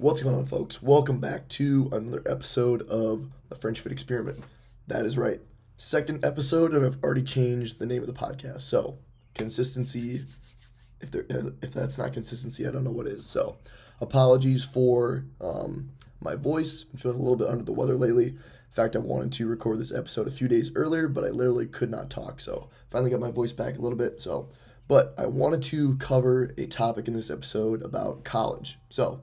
What's going on, folks? Welcome back to another episode of the French Fit Experiment. That is right. Second episode, and I've already changed the name of the podcast. So, consistency. If there, if that's not consistency, I don't know what is. So, apologies for um, my voice. I'm feeling a little bit under the weather lately. In fact, I wanted to record this episode a few days earlier, but I literally could not talk. So, finally got my voice back a little bit. So, but I wanted to cover a topic in this episode about college. So,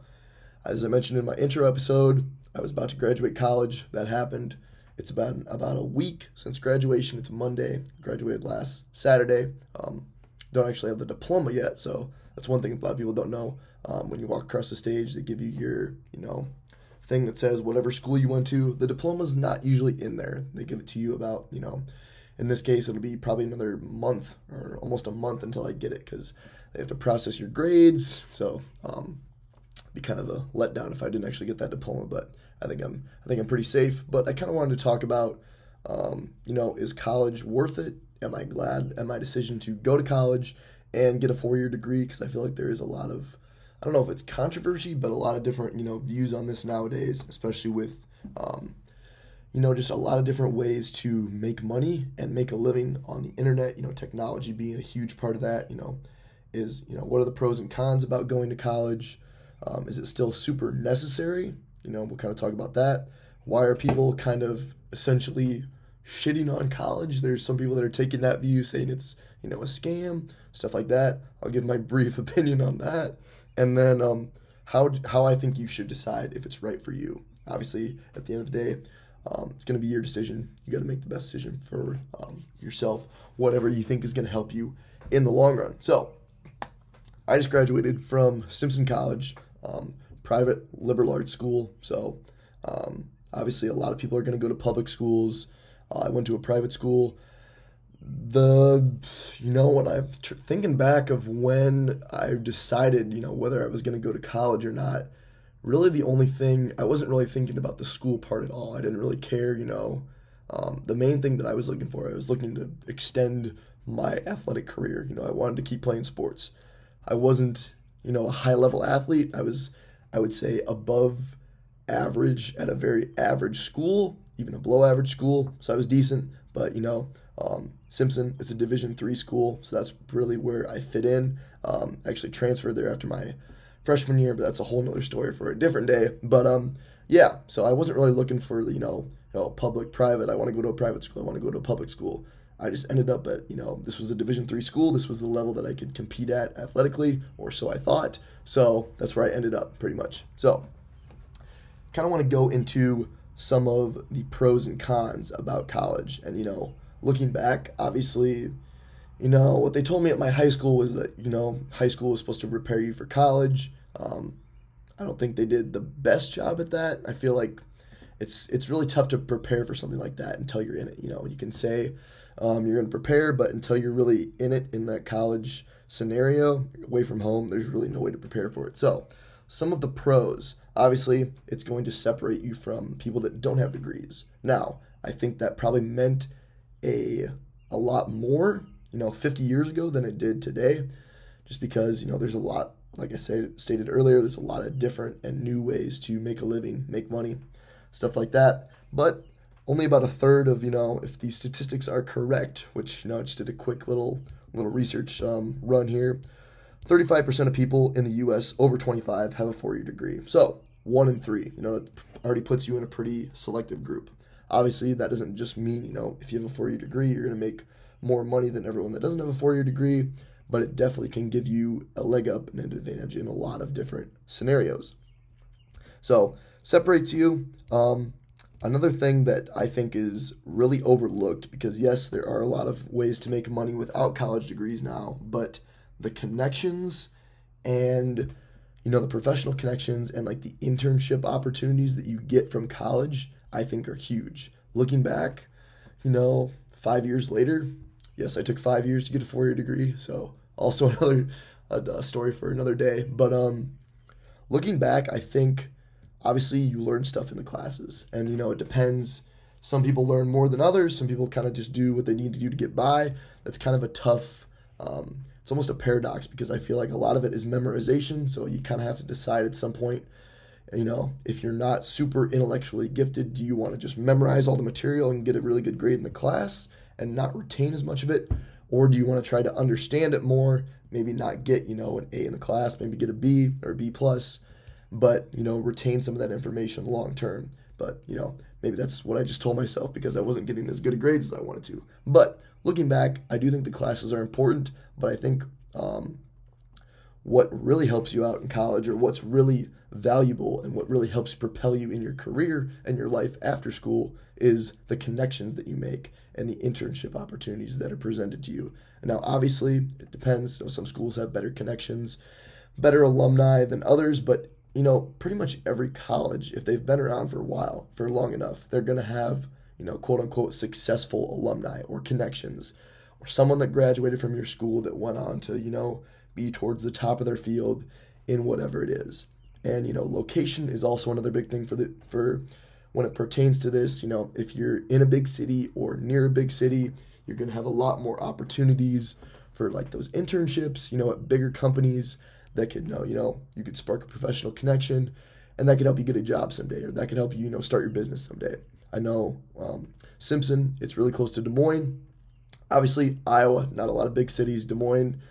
as I mentioned in my intro episode, I was about to graduate college. That happened. It's about about a week since graduation. It's Monday. Graduated last Saturday. Um, don't actually have the diploma yet, so that's one thing a lot of people don't know. Um, when you walk across the stage, they give you your you know thing that says whatever school you went to. The diploma's not usually in there. They give it to you about you know. In this case, it'll be probably another month or almost a month until I get it because they have to process your grades. So um, be kind of a letdown if I didn't actually get that diploma. But I think I'm I think I'm pretty safe. But I kind of wanted to talk about, um, you know, is college worth it? Am I glad at my decision to go to college and get a four year degree? Because I feel like there is a lot of I don't know if it's controversy, but a lot of different you know views on this nowadays, especially with. Um, you know, just a lot of different ways to make money and make a living on the internet. You know, technology being a huge part of that. You know, is you know what are the pros and cons about going to college? Um, is it still super necessary? You know, we'll kind of talk about that. Why are people kind of essentially shitting on college? There's some people that are taking that view, saying it's you know a scam, stuff like that. I'll give my brief opinion on that, and then um, how how I think you should decide if it's right for you. Obviously, at the end of the day, um, it's going to be your decision. You got to make the best decision for um, yourself, whatever you think is going to help you in the long run. So, I just graduated from Simpson College, um, private liberal arts school. So, um, obviously, a lot of people are going to go to public schools. Uh, I went to a private school. The, you know, when I'm tr- thinking back of when I decided, you know, whether I was going to go to college or not, really the only thing, I wasn't really thinking about the school part at all. I didn't really care, you know. Um, the main thing that I was looking for, I was looking to extend my athletic career. You know, I wanted to keep playing sports. I wasn't, you know, a high level athlete. I was, I would say, above average at a very average school, even a below average school. So I was decent, but you know, um, Simpson is a Division three school, so that's really where I fit in. Um, I actually transferred there after my freshman year, but that's a whole nother story for a different day. But um, yeah, so I wasn't really looking for you know, you know, public, private. I want to go to a private school. I want to go to a public school. I just ended up at, you know, this was a Division three school. This was the level that I could compete at athletically, or so I thought. So that's where I ended up pretty much. So kind of want to go into some of the pros and cons about college. And, you know, looking back, obviously, you know, what they told me at my high school was that, you know, high school was supposed to prepare you for college. Um, I don't think they did the best job at that. I feel like it's it's really tough to prepare for something like that until you're in it. You know, you can say, um, you're going to prepare, but until you're really in it in that college scenario, away from home, there's really no way to prepare for it. So, some of the pros obviously, it's going to separate you from people that don't have degrees. Now, I think that probably meant a a lot more, you know, 50 years ago than it did today, just because you know there's a lot, like I said stated earlier, there's a lot of different and new ways to make a living, make money, stuff like that. But only about a third of you know if these statistics are correct which you know I just did a quick little little research um, run here. 35% of people in the us over 25 have a four-year degree. So one in three you know that already puts you in a pretty selective group. Obviously that doesn't just mean you know if you have a four-year degree you're going to make more money than everyone that doesn't have a four-year degree but it definitely can give you a leg up and an advantage in a lot of different scenarios. So separates you um, Another thing that I think is really overlooked because, yes, there are a lot of ways to make money without college degrees now, but the connections and you know the professional connections and like the internship opportunities that you get from college i think are huge. Looking back you know five years later yes i took five years to get a four-year degree so also another a, story for another day but um looking back i think obviously you learn stuff in the classes. And you know it depends. Some people learn more than others. Some people kind of just do what they need to do to get by. That's kind of a tough um, it's almost a paradox because i feel like a lot of it is memorization. So you kind of have to decide at some point you know, if you're not super intellectually gifted, do you want to just memorize all the material and get a really good grade in the class and not retain as much of it? Or do you want to try to understand it more, maybe not get, you know, an A in the class, maybe get a B or a B plus, but, you know, retain some of that information long term. But, you know, maybe that's what I just told myself because I wasn't getting as good grades as I wanted to. But looking back, I do think the classes are important, but I think um, what really helps you out in college or what's really valuable and what really helps propel you in your career and your life after school is the connections that you make and the internship opportunities that are presented to you. Now, obviously, it depends. Some schools have better connections, better alumni than others, but you know, pretty much every college, if they've been around for a while, for long enough, they're going to have, you know, quote unquote successful alumni or connections or someone that graduated from your school that went on to, you know, be towards the top of their field in whatever it is. And you know, location is also another big thing for the for when it pertains to this. You know, if you're in a big city or near a big city, you're gonna have a lot more opportunities for like those internships. You know, at bigger companies that could know, you know, you could spark a professional connection, and that could help you get a job someday, or that could help you, you know, start your business someday. I know um, Simpson, it's really close to Des Moines. Obviously, Iowa, not a lot of big cities. Des Moines,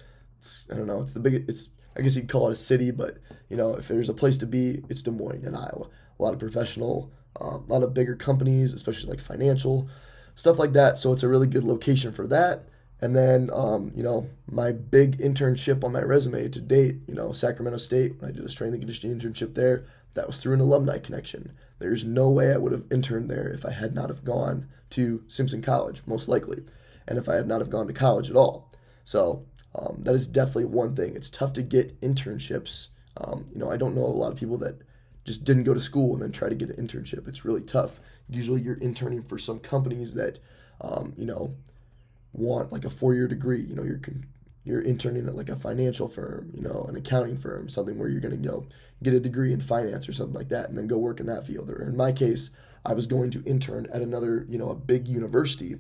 I don't know. It's the big. It's I guess you'd call it a city, but you know, if there's a place to be, it's Des Moines in Iowa. A lot of professional, um, a lot of bigger companies, especially like financial stuff like that. So it's a really good location for that. And then, um, you know, my big internship on my resume to date, you know, Sacramento State, I did a strength and conditioning internship there, that was through an alumni connection. There's no way I would have interned there if I had not have gone to Simpson College, most likely, and if I had not have gone to college at all. So um, that is definitely one thing. It's tough to get internships. Um, you know, I don't know a lot of people that just didn't go to school and then try to get an internship. It's really tough. Usually, you're interning for some companies that, um, you know, want like a four-year degree. You know, you're you're interning at like a financial firm, you know, an accounting firm, something where you're going to go get a degree in finance or something like that, and then go work in that field. Or in my case, I was going to intern at another, you know, a big university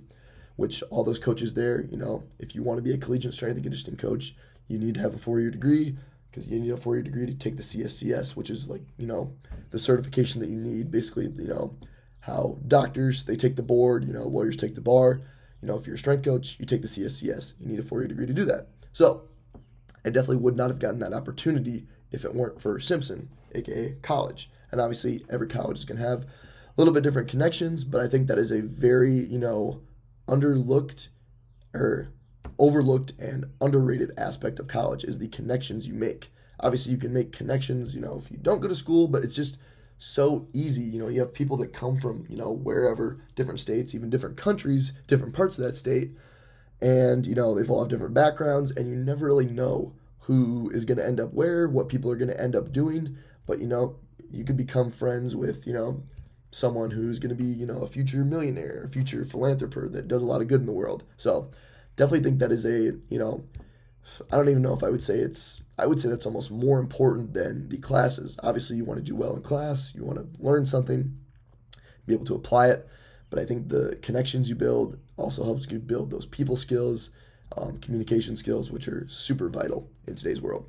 which all those coaches there, you know, if you want to be a collegiate strength and conditioning coach, you need to have a four year degree because you need a four year degree to take the CSCS, which is like, you know, the certification that you need. Basically, you know, how doctors, they take the board, you know, lawyers take the bar. You know, if you're a strength coach, you take the CSCS. You need a four year degree to do that. So I definitely would not have gotten that opportunity if it weren't for Simpson, aka college. And obviously, every college is going to have a little bit different connections, but I think that is a very, you know, underlooked or overlooked and underrated aspect of college is the connections you make. Obviously, you can make connections, you know, if you don't go to school, but it's just so easy. You know, you have people that come from, you know, wherever, different states, even different countries, different parts of that state, and, you know, they've all have different backgrounds, and you never really know who is going to end up where, what people are going to end up doing. But, you know, you could become friends with, you know, someone who's going to be, you know, a future millionaire, a future philanthropist that does a lot of good in the world. So definitely think that is a, you know, I don't even know if I would say it's, I would say that's almost more important than the classes. Obviously, you want to do well in class, you want to learn something, be able to apply it. But I think the connections you build also helps you build those people skills, um, communication skills, which are super vital in today's world.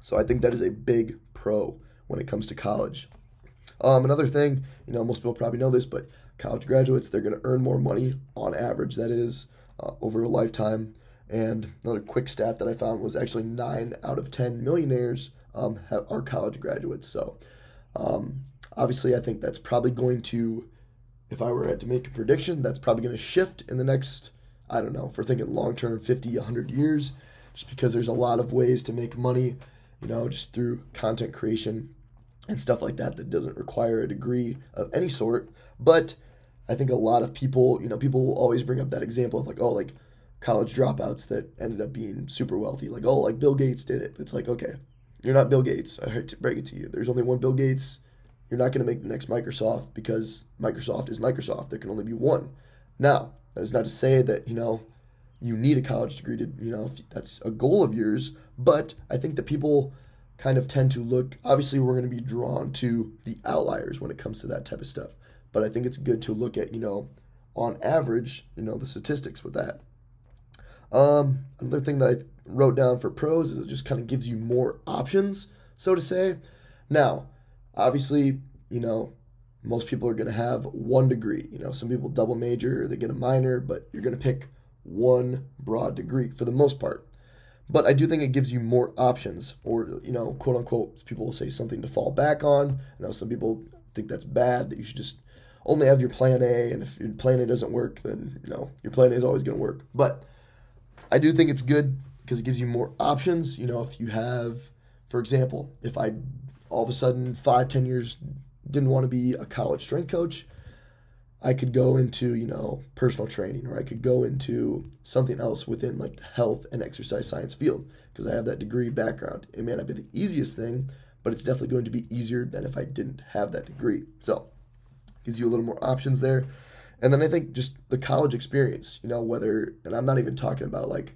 So I think that is a big pro when it comes to college. Um, another thing, you know, most people probably know this, but college graduates, they're going to earn more money on average, that is, uh, over a lifetime. And another quick stat that I found was actually nine out of 10 millionaires um, have, are college graduates. So um, obviously, I think that's probably going to, if I were to make a prediction, that's probably going to shift in the next, I don't know, if we're thinking long term, 50, 100 years, just because there's a lot of ways to make money, you know, just through content creation and stuff like that that doesn't require a degree of any sort. But I think a lot of people, you know, people will always bring up that example of like, oh, like college dropouts that ended up being super wealthy. Like, oh, like Bill Gates did it. It's like, okay, you're not Bill Gates. I hate to break it to you. There's only one Bill Gates. You're not going to make the next Microsoft because Microsoft is Microsoft. There can only be one. Now, that is not to say that, you know, you need a college degree to, you know, that's a goal of yours. But I think that people kind of tend to look obviously we're going to be drawn to the outliers when it comes to that type of stuff but i think it's good to look at you know on average you know the statistics with that um, another thing that i wrote down for pros is it just kind of gives you more options so to say Now, obviously, you know, most people are going to have one degree. You know, some people double major, they get a minor, but you're going to pick one broad degree for the most part. But I do think it gives you more options, or, you know, quote unquote, people will say something to fall back on. I know some people think that's bad, that you should just only have your plan A, and if your plan A doesn't work, then, you know, your plan A is always going to work. But I do think it's good because it gives you more options. You know, if you have, for example, if I all of a sudden five, ten years didn't want to be a college strength coach, I could go into, you know, personal training or I could go into something else within like the health and exercise science field because I have that degree background. It may not be the easiest thing, but it's definitely going to be easier than if I didn't have that degree. So, gives you a little more options there. And then I think just the college experience, you know, whether and I'm not even talking about like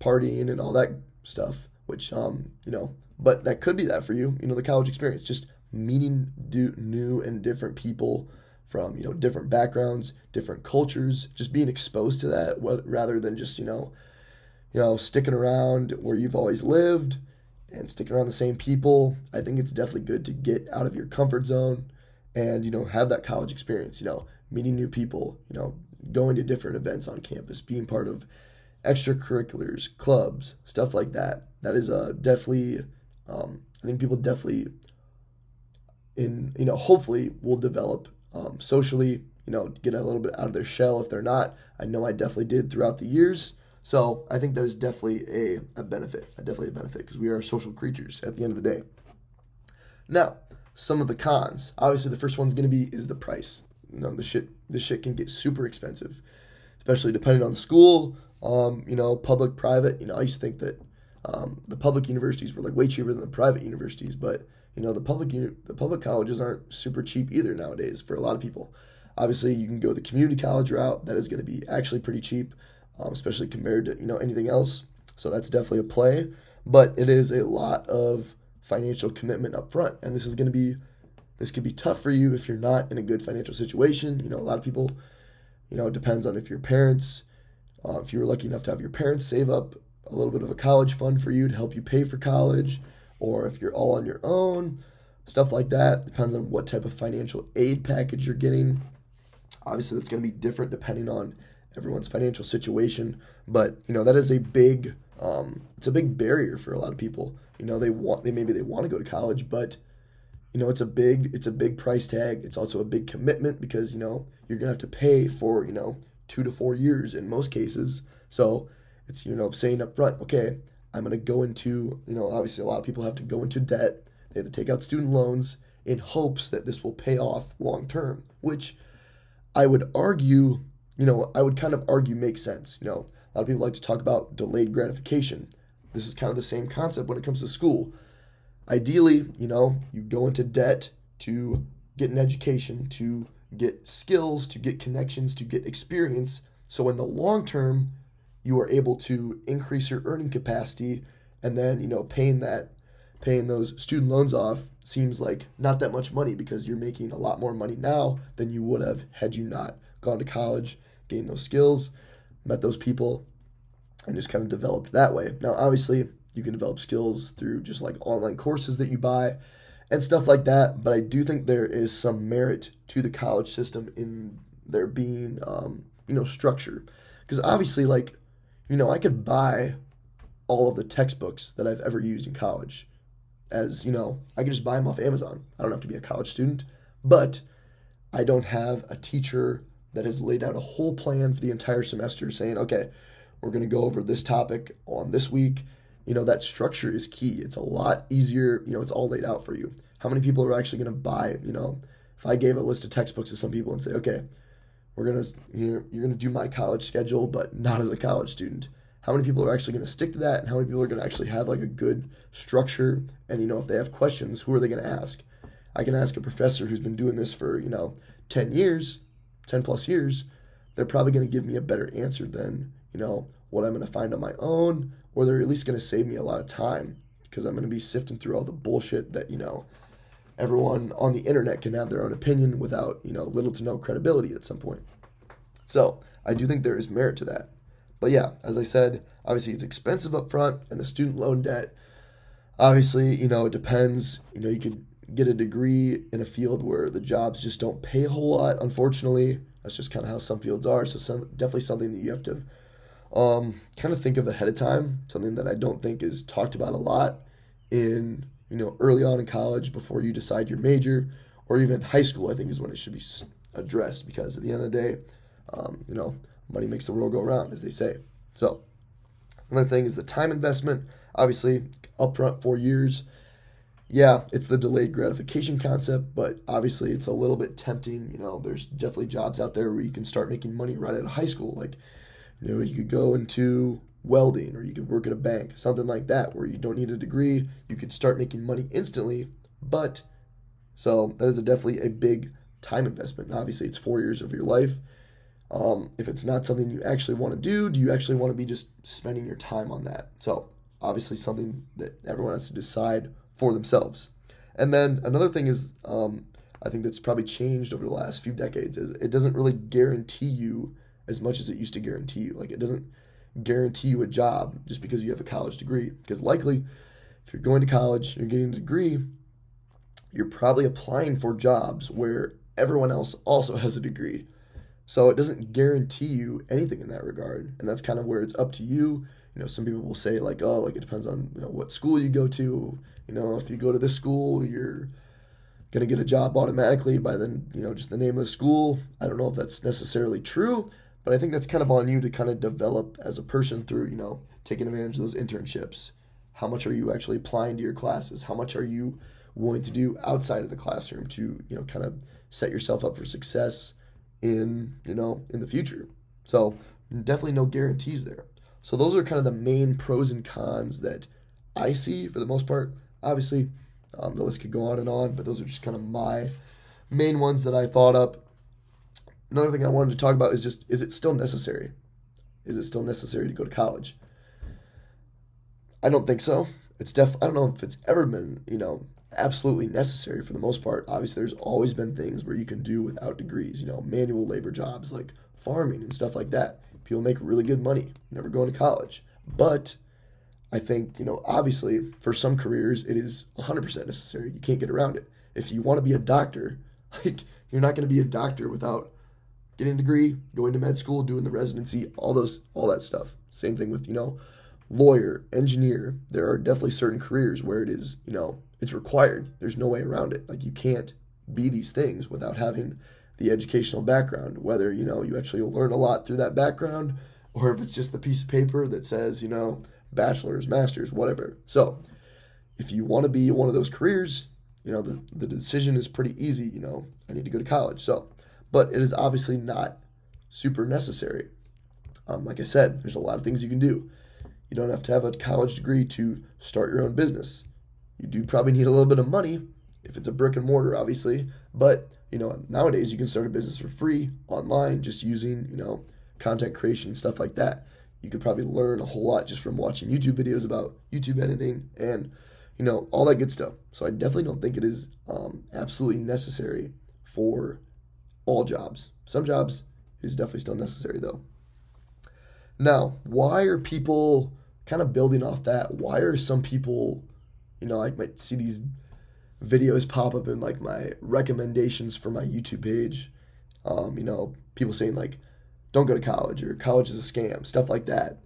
partying and all that stuff, which um, you know, but that could be that for you, you know, the college experience, just meeting do, new and different people from you know different backgrounds, different cultures, just being exposed to that rather than just you know, you know sticking around where you've always lived and sticking around the same people. I think it's definitely good to get out of your comfort zone and you know have that college experience. You know, meeting new people. You know, going to different events on campus, being part of extracurriculars, clubs, stuff like that. That is uh, definitely. Um, I think people definitely in you know hopefully will develop um, socially, you know, get a little bit out of their shell if they're not. I know I definitely did throughout the years. So I think that is definitely a, a benefit, a definitely a benefit because we are social creatures at the end of the day. Now, some of the cons. Obviously, the first one's going to be is the price. You know, the shit the shit can get super expensive, especially depending on the school. Um, you know, public, private. You know, I used to think that um, the public universities were like way cheaper than the private universities, but you know the public the public colleges aren't super cheap either nowadays for a lot of people. Obviously, you can go the community college route. That is going to be actually pretty cheap, um, especially compared to you know anything else. So that's definitely a play. But it is a lot of financial commitment up front, and this is going to be this could be tough for you if you're not in a good financial situation. You know, a lot of people, you know, it depends on if your parents, uh, if you were lucky enough to have your parents save up a little bit of a college fund for you to help you pay for college or if you're all on your own, stuff like that. Depends on what type of financial aid package you're getting. Obviously, that's going to be different depending on everyone's financial situation, but you know that is a big um, it's a big barrier for a lot of people. You know, they want they maybe they want to go to college, but you know it's a big it's a big price tag. It's also a big commitment because you know you're gonna have to pay for you know two to four years in most cases. So it's you know saying up front, okay, I'm to go into, you know, obviously a lot of people have to go into debt. They have to take out student loans in hopes that this will pay off long term, which I would argue, you know, I would kind of argue makes sense. You know, a lot of people like to talk about delayed gratification. This is kind of the same concept when it comes to school. Ideally, you know, you go into debt to get an education, to get skills, to get connections, to get experience. So in the long term, you are able to increase your earning capacity and then you know paying that paying those student loans off seems like not that much money because you're making a lot more money now than you would have had you not gone to college gained those skills met those people and just kind of developed that way now obviously you can develop skills through just like online courses that you buy and stuff like that but i do think there is some merit to the college system in there being um, you know structure because obviously like you know, I could buy all of the textbooks that I've ever used in college as, you know, I could just buy them off Amazon. I don't have to be a college student, but I don't have a teacher that has laid out a whole plan for the entire semester saying, okay, we're going to go over this topic on this week. You know, that structure is key. It's a lot easier, you know, it's all laid out for you. How many people are actually going to buy, you know, if I gave a list of textbooks to some people and say, okay, we're gonna you're, you're gonna do my college schedule, but not as a college student. How many people are actually gonna stick to that, and how many people are gonna actually have like a good structure? And you know, if they have questions, who are they gonna ask? I can ask a professor who's been doing this for you know ten years, ten plus years. They're probably gonna give me a better answer than you know what I'm gonna find on my own, or they're at least gonna save me a lot of time because I'm gonna be sifting through all the bullshit that you know everyone on the internet can have their own opinion without, you know, little to no credibility at some point. So I do think there is merit to that. But yeah, as I said, obviously it's expensive up front and the student loan debt, obviously, you know, it depends. You know, you could get a degree in a field where the jobs just don't pay a whole lot. Unfortunately, that's just kind of how some fields are. So some, definitely something that you have to um, kind of think of ahead of time. Something that I don't think is talked about a lot in you know early on in college before you decide your major, or even high school. I think is when it should be addressed because at the end of the day, um, you know, money makes the world go round, as they say. So another thing is the time investment. Obviously, upfront four years yeah, it's the delayed gratification concept, but obviously it's a little bit tempting. You know, there's definitely jobs out there where you can start making money right out of high school. Like, you know, you could go into welding or you could work at a bank, something like that, where you don't need a degree. You could start making money instantly. But so that is a definitely a big time investment. obviously, it's four years of your life. Um, if it's not something you actually want to do, do you actually want to be just spending your time on that? So, obviously, something that everyone has to decide for themselves. And then another thing is, um, I think that's probably changed over the last few decades is it doesn't really guarantee you as much as it used to guarantee you. Like it doesn't guarantee you a job just because you have a college degree. Because likely, if you're going to college, you're getting a degree, you're probably applying for jobs where everyone else also has a degree. So it doesn't guarantee you anything in that regard. And that's kind of where it's up to you you know, some people will say like, oh, like it depends on you know, what school you go to. You know, if you go to this school, you're gonna get a job automatically by then, you know, just the name of the school. I don't know if that's necessarily true, but I think that's kind of on you to kind of develop as a person through, you know, taking advantage of those internships. How much are you actually applying to your classes? How much are you willing to do outside of the classroom to, you know, kind of set yourself up for success in, you know, in the future. So definitely no guarantees there. So those are kind of the main pros and cons that I see for the most part. Obviously, um, the list could go on and on, but those are just kind of my main ones that I thought up. Another thing I wanted to talk about is just is it still necessary? Is it still necessary to go to college? I don't think so. It's def I don't know if it's ever been, you know, absolutely necessary for the most part. Obviously there's always been things where you can do without degrees, you know, manual labor jobs like farming and stuff like that. People make really good money, never going to college. But I think, you know, obviously for some careers, it is 100% necessary. You can't get around it. If you want to be a doctor, like, you're not going to be a doctor without getting a degree, going to med school, doing the residency, all those, all that stuff. Same thing with, you know, lawyer, engineer. There are definitely certain careers where it is, you know, it's required. There's no way around it. Like, you can't be these things without having the educational background, whether, you know, you actually learn a lot through that background or if it's just the piece of paper that says, you know, bachelor's, master's, whatever. So if you want to be one of those careers, you know, the, the decision is pretty easy, you know, I need to go to college. So, but it is obviously not super necessary. Um, like I said, there's a lot of things you can do. You don't have to have a college degree to start your own business. You do probably need a little bit of money if it's a brick and mortar, obviously, but you know, nowadays you can start a business for free online just using, you know, content creation, stuff like that. You could probably learn a whole lot just from watching YouTube videos about YouTube editing and, you know, all that good stuff. So I definitely don't think it is um, absolutely necessary for all jobs. Some jobs is definitely still necessary though. Now, why are people kind of building off that? Why are some people, you know, I might see these videos pop up in like my recommendations for my YouTube page. Um, you know, people saying like, don't go to college or college is a scam, stuff like that.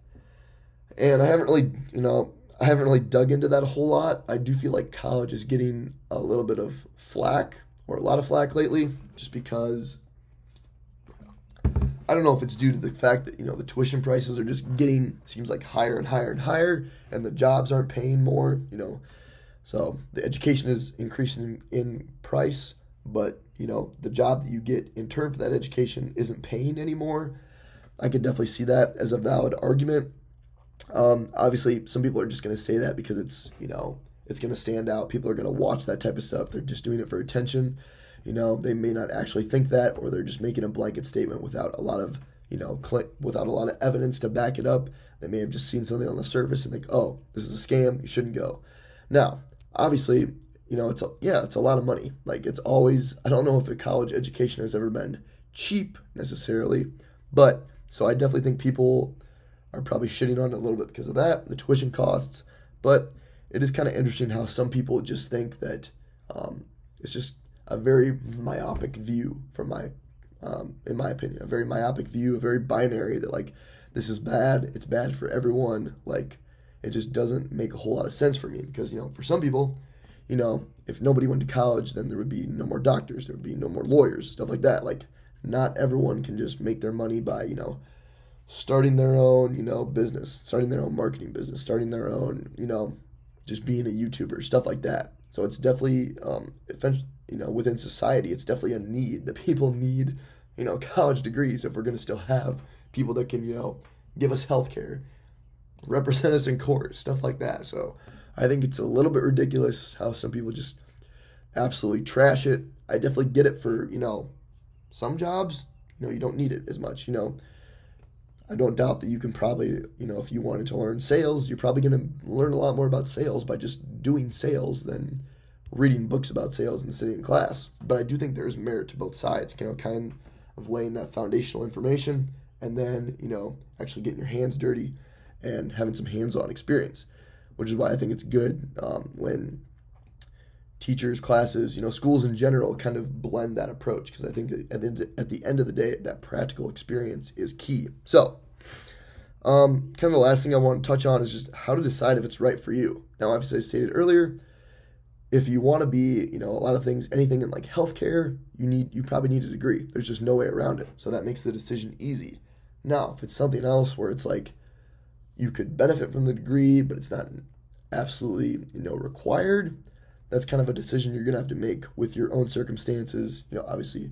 And I haven't really, you know, I haven't really dug into that a whole lot. I do feel like college is getting a little bit of flack or a lot of flack lately just because I don't know if it's due to the fact that, you know, the tuition prices are just getting seems like higher and higher and higher and the jobs aren't paying more, you know. So the education is increasing in price, but you know the job that you get in turn for that education isn't paying anymore. I could definitely see that as a valid argument. Um, obviously, some people are just going to say that because it's you know it's going to stand out. People are going to watch that type of stuff. They're just doing it for attention. You know, they may not actually think that, or they're just making a blanket statement without a lot of you know, cl- without a lot of evidence to back it up. They may have just seen something on the surface and think, oh, this is a scam. You shouldn't go. Now, obviously, you know, it's a, yeah, it's a lot of money. Like it's always I don't know if a college education has ever been cheap necessarily, but so I definitely think people are probably shitting on it a little bit because of that, the tuition costs. But it is kind of interesting how some people just think that, um, it's just a very myopic view from my um, in my opinion, a very myopic view, a very binary that like this is bad, it's bad for everyone. Like it just doesn't make a whole lot of sense for me because you know for some people, you know if nobody went to college, then there would be no more doctors, there would be no more lawyers, stuff like that. Like not everyone can just make their money by you know starting their own you know business, starting their own marketing business, starting their own you know just being a YouTuber, stuff like that. So it's definitely um, you know within society, it's definitely a need that people need you know college degrees if we're going to still have people that can you know give us health care represent us in court stuff like that. So i think it's a little bit ridiculous how some people just absolutely trash it. I definitely get it for you know some jobs you know you don't need it as much you know i don't doubt that you can probably you know if you wanted to learn sales you're probably going to learn a lot more about sales by just doing sales than reading books about sales and sitting in class. But i do think there's merit to both sides you know kind of laying that foundational information and then, you know, actually getting your hands dirty and having some hands on experience, which is why I think it's good um, when teachers, classes, you know, schools in general kind of blend that approach because I think at the, at the end of the day, that practical experience is key. So, um, kind of the last thing I want to touch on is just how to decide if it's right for you. Now, obviously, I stated earlier, if you want to be, you know, a lot of things, anything in like healthcare, you need, you probably need a degree. There's just no way around it. So that makes the decision easy. Now, if it's something else where it's like you could benefit from the degree, but it's not absolutely, you know, required, that's kind of a decision you're going to have to make with your own circumstances. You know, obviously,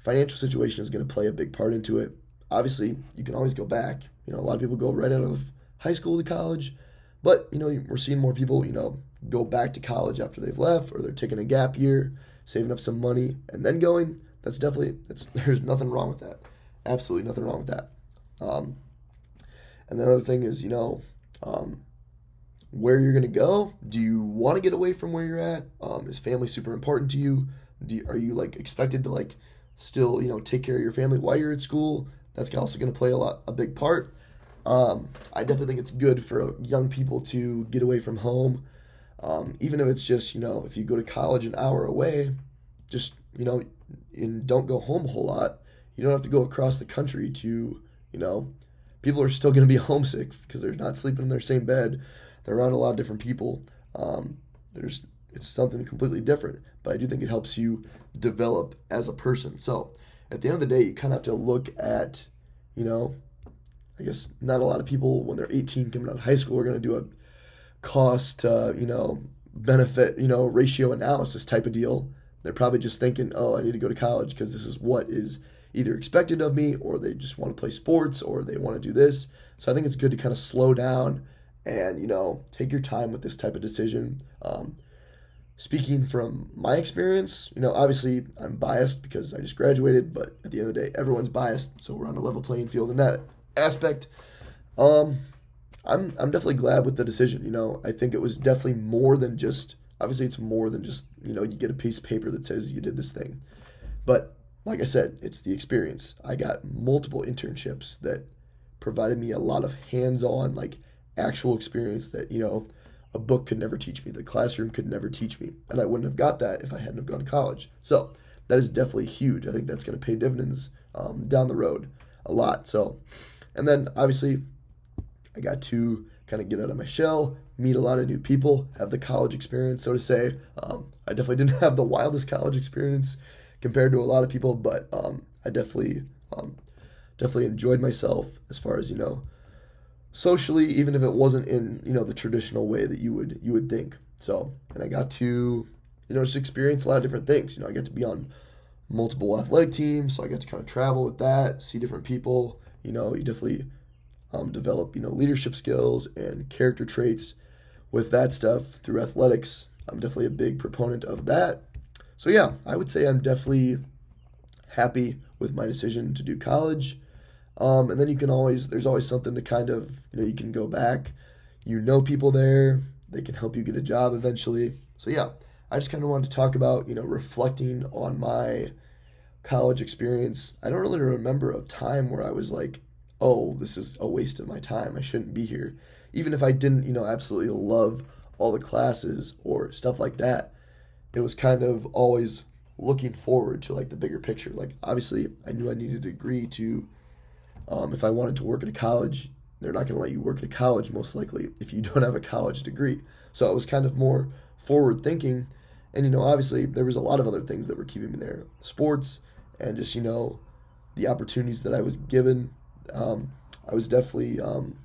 financial situation is going to play a big part into it. Obviously, you can always go back. You know, a lot of people go right out of high school to college, but, you know, we're seeing more people, you know, go back to college after they've left or they're taking a gap year, saving up some money, and then going. That's definitely, that's, there's nothing wrong with that. Absolutely nothing wrong with that. Um, and the other thing is, you know, um, where you're going to go. Do you want to get away from where you're at? Um, is family super important to you? Do are you like expected to like still, you know, take care of your family while you're at school? That's also going to play a lot, a big part. Um, I definitely think it's good for young people to get away from home, um, even if it's just, you know, if you go to college an hour away, just, you know, and don't go home a whole lot. You don't have to go across the country to you know, people are still going to be homesick because they're not sleeping in their same bed. They're around a lot of different people. Um, there's it's something completely different, but I do think it helps you develop as a person. So at the end of the day, you kind of have to look at, you know, I guess not a lot of people when they're 18 coming out of high school are going to do a cost, uh, you know, benefit, you know, ratio analysis type of deal. They're probably just thinking, oh, I need to go to college because this is what is either expected of me or they just want to play sports or they want to do this. So I think it's good to kind of slow down and, you know, take your time with this type of decision. Um, speaking from my experience, you know, obviously I'm biased because I just graduated, but at the end of the day, everyone's biased. So we're on a level playing field in that aspect. Um, I'm, I'm definitely glad with the decision. You know, I think it was definitely more than just, obviously it's more than just, you know, you get a piece of paper that says you did this thing. But like I said, it's the experience. I got multiple internships that provided me a lot of hands-on, like actual experience that you know a book could never teach me, the classroom could never teach me, and I wouldn't have got that if I hadn't have gone to college. So that is definitely huge. I think that's going to pay dividends um, down the road a lot. So, and then obviously, I got to kind of get out of my shell, meet a lot of new people, have the college experience, so to say. Um, I definitely didn't have the wildest college experience compared to a lot of people, but um, I definitely um, definitely enjoyed myself as far as you know socially, even if it wasn't in you know the traditional way that you would you would think. So, and I got to you know just experience a lot of different things. You know, I got to be on multiple athletic teams, so I got to kind of travel with that, see different people. You know, you definitely um, develop you know leadership skills and character traits with that stuff through athletics. I'm definitely a big proponent of that. So yeah, I would say I'm definitely happy with my decision to do college. Um, and then you can always there's always something to kind of you know you can go back. You know people there. They can help you get a job eventually. So yeah, I just kind of wanted to talk about you know reflecting on my college experience. I don't really remember a time where I was like, oh, this is a waste of my time. I shouldn't be here. Even if I didn't, you know, absolutely love all the classes or stuff like that it was kind of always looking forward to like the bigger picture. Like obviously, I knew I needed a degree to, um, if I wanted to work at a college, they're not going to let you work at a college most likely if you don't have a college degree. So I was kind of more forward thinking, and you know, obviously there was a lot of other things that were keeping me there, sports, and just you know, the opportunities that I was given. Um, I was definitely um,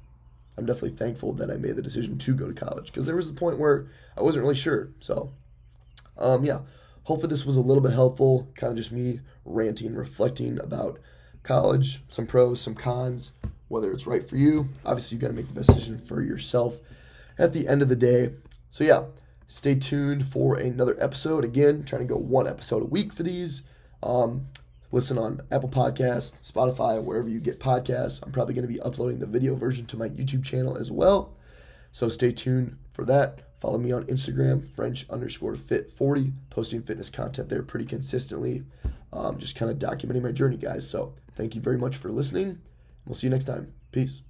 I'm definitely thankful that I made the decision to go to college because there was a point where I wasn't really sure. So, um, yeah, hopefully this was a little bit helpful. Kind of just me ranting, reflecting about college, some pros, some cons, whether it's right for you. Obviously, you got to make the best decision for yourself at the end of the day. So, yeah, stay tuned for another episode. Again, trying to go one episode a week for these. Um, listen on Apple Podcast, Spotify, wherever you get podcasts. I'm probably going to be uploading the video version to my YouTube channel as well. So stay tuned for that. Follow me on Instagram, French underscore fit 40, posting fitness content there pretty consistently. Um, just kind of documenting my journey, guys. So thank you very much for listening. We'll see you next time. Peace.